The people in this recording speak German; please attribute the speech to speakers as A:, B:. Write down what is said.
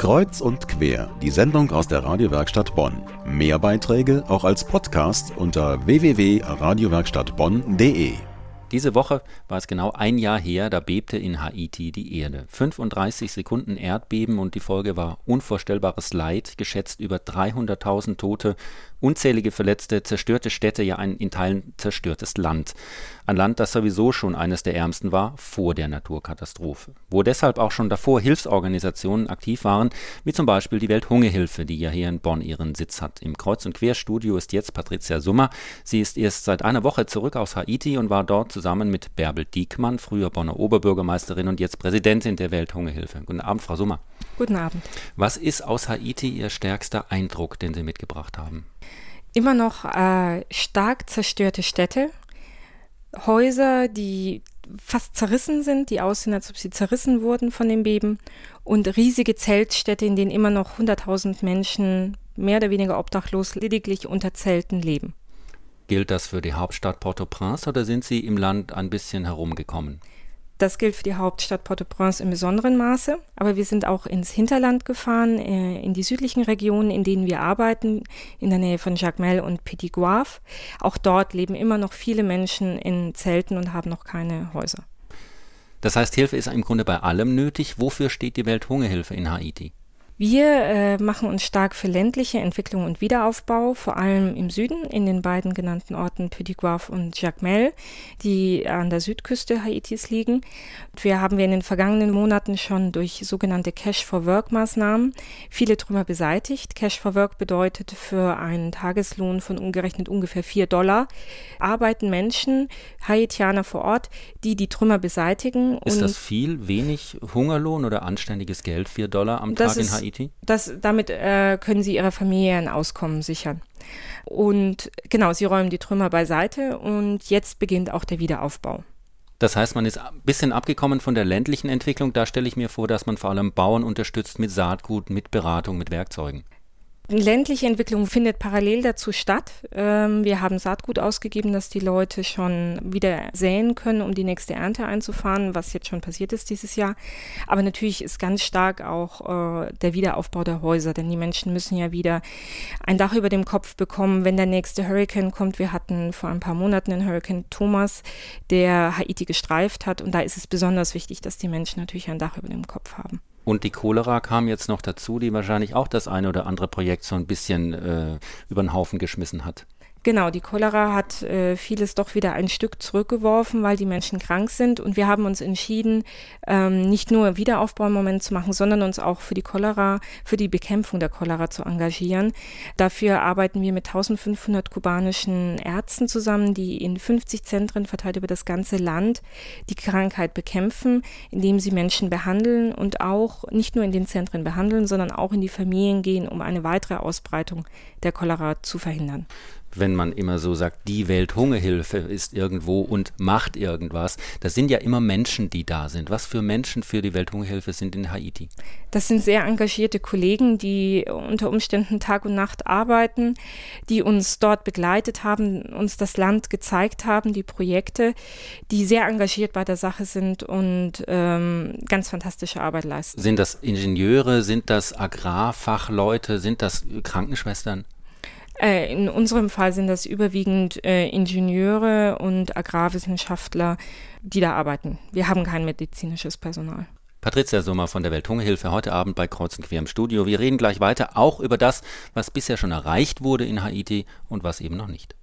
A: Kreuz und quer, die Sendung aus der Radiowerkstatt Bonn. Mehr Beiträge auch als Podcast unter www.radiowerkstattbonn.de.
B: Diese Woche war es genau ein Jahr her, da bebte in Haiti die Erde. 35 Sekunden Erdbeben und die Folge war unvorstellbares Leid, geschätzt über 300.000 Tote, unzählige Verletzte, zerstörte Städte, ja ein in Teilen zerstörtes Land. Ein Land, das sowieso schon eines der ärmsten war vor der Naturkatastrophe. Wo deshalb auch schon davor Hilfsorganisationen aktiv waren, wie zum Beispiel die Welthungerhilfe, die ja hier in Bonn ihren Sitz hat. Im Kreuz- und Querstudio ist jetzt Patricia Summer. Sie ist erst seit einer Woche zurück aus Haiti und war dort zusammen mit Bärbel Diekmann, früher Bonner Oberbürgermeisterin und jetzt Präsidentin der Welthungerhilfe. Guten Abend, Frau Summer.
C: Guten Abend.
B: Was ist aus Haiti Ihr stärkster Eindruck, den Sie mitgebracht haben?
C: Immer noch äh, stark zerstörte Städte, Häuser, die fast zerrissen sind, die aussehen, als ob sie zerrissen wurden von dem Beben und riesige Zeltstädte, in denen immer noch 100.000 Menschen mehr oder weniger obdachlos lediglich unter Zelten leben.
B: Gilt das für die Hauptstadt Port-au-Prince oder sind Sie im Land ein bisschen herumgekommen?
C: Das gilt für die Hauptstadt Port-au-Prince im besonderen Maße, aber wir sind auch ins Hinterland gefahren, äh, in die südlichen Regionen, in denen wir arbeiten, in der Nähe von Jacmel und Petit Guave. Auch dort leben immer noch viele Menschen in Zelten und haben noch keine Häuser.
B: Das heißt, Hilfe ist im Grunde bei allem nötig. Wofür steht die Welthungerhilfe in Haiti?
C: Wir äh, machen uns stark für ländliche Entwicklung und Wiederaufbau, vor allem im Süden, in den beiden genannten Orten Petit Guave und Jacmel, die an der Südküste Haitis liegen. Wir haben wir in den vergangenen Monaten schon durch sogenannte Cash for Work Maßnahmen viele Trümmer beseitigt. Cash for Work bedeutet für einen Tageslohn von umgerechnet ungefähr vier Dollar arbeiten Menschen, Haitianer vor Ort, die die Trümmer beseitigen.
B: Ist das viel, wenig Hungerlohn oder anständiges Geld, vier Dollar am Tag in Haiti?
C: Haiti? Das, damit äh, können sie ihrer Familie ein Auskommen sichern. Und genau, sie räumen die Trümmer beiseite und jetzt beginnt auch der Wiederaufbau.
B: Das heißt, man ist ein bisschen abgekommen von der ländlichen Entwicklung. Da stelle ich mir vor, dass man vor allem Bauern unterstützt mit Saatgut, mit Beratung, mit Werkzeugen.
C: Ländliche Entwicklung findet parallel dazu statt. Ähm, wir haben Saatgut ausgegeben, dass die Leute schon wieder säen können, um die nächste Ernte einzufahren, was jetzt schon passiert ist dieses Jahr. Aber natürlich ist ganz stark auch äh, der Wiederaufbau der Häuser, denn die Menschen müssen ja wieder ein Dach über dem Kopf bekommen, wenn der nächste Hurricane kommt. Wir hatten vor ein paar Monaten den Hurricane Thomas, der Haiti gestreift hat. Und da ist es besonders wichtig, dass die Menschen natürlich ein Dach über dem Kopf haben.
B: Und die Cholera kam jetzt noch dazu, die wahrscheinlich auch das eine oder andere Projekt so ein bisschen äh, über den Haufen geschmissen hat.
C: Genau, die Cholera hat äh, vieles doch wieder ein Stück zurückgeworfen, weil die Menschen krank sind. Und wir haben uns entschieden, ähm, nicht nur Wiederaufbau im Moment zu machen, sondern uns auch für die Cholera, für die Bekämpfung der Cholera zu engagieren. Dafür arbeiten wir mit 1500 kubanischen Ärzten zusammen, die in 50 Zentren verteilt über das ganze Land die Krankheit bekämpfen, indem sie Menschen behandeln und auch nicht nur in den Zentren behandeln, sondern auch in die Familien gehen, um eine weitere Ausbreitung der Cholera zu verhindern
B: wenn man immer so sagt, die Welthungerhilfe ist irgendwo und macht irgendwas. Das sind ja immer Menschen, die da sind. Was für Menschen für die Welthungerhilfe sind in Haiti?
C: Das sind sehr engagierte Kollegen, die unter Umständen Tag und Nacht arbeiten, die uns dort begleitet haben, uns das Land gezeigt haben, die Projekte, die sehr engagiert bei der Sache sind und ähm, ganz fantastische Arbeit leisten.
B: Sind das Ingenieure, sind das Agrarfachleute, sind das Krankenschwestern?
C: Äh, in unserem Fall sind das überwiegend äh, Ingenieure und Agrarwissenschaftler, die da arbeiten. Wir haben kein medizinisches Personal.
B: Patricia Sommer von der Welthungerhilfe heute Abend bei Kreuz und Quer im Studio. Wir reden gleich weiter auch über das, was bisher schon erreicht wurde in Haiti und was eben noch nicht.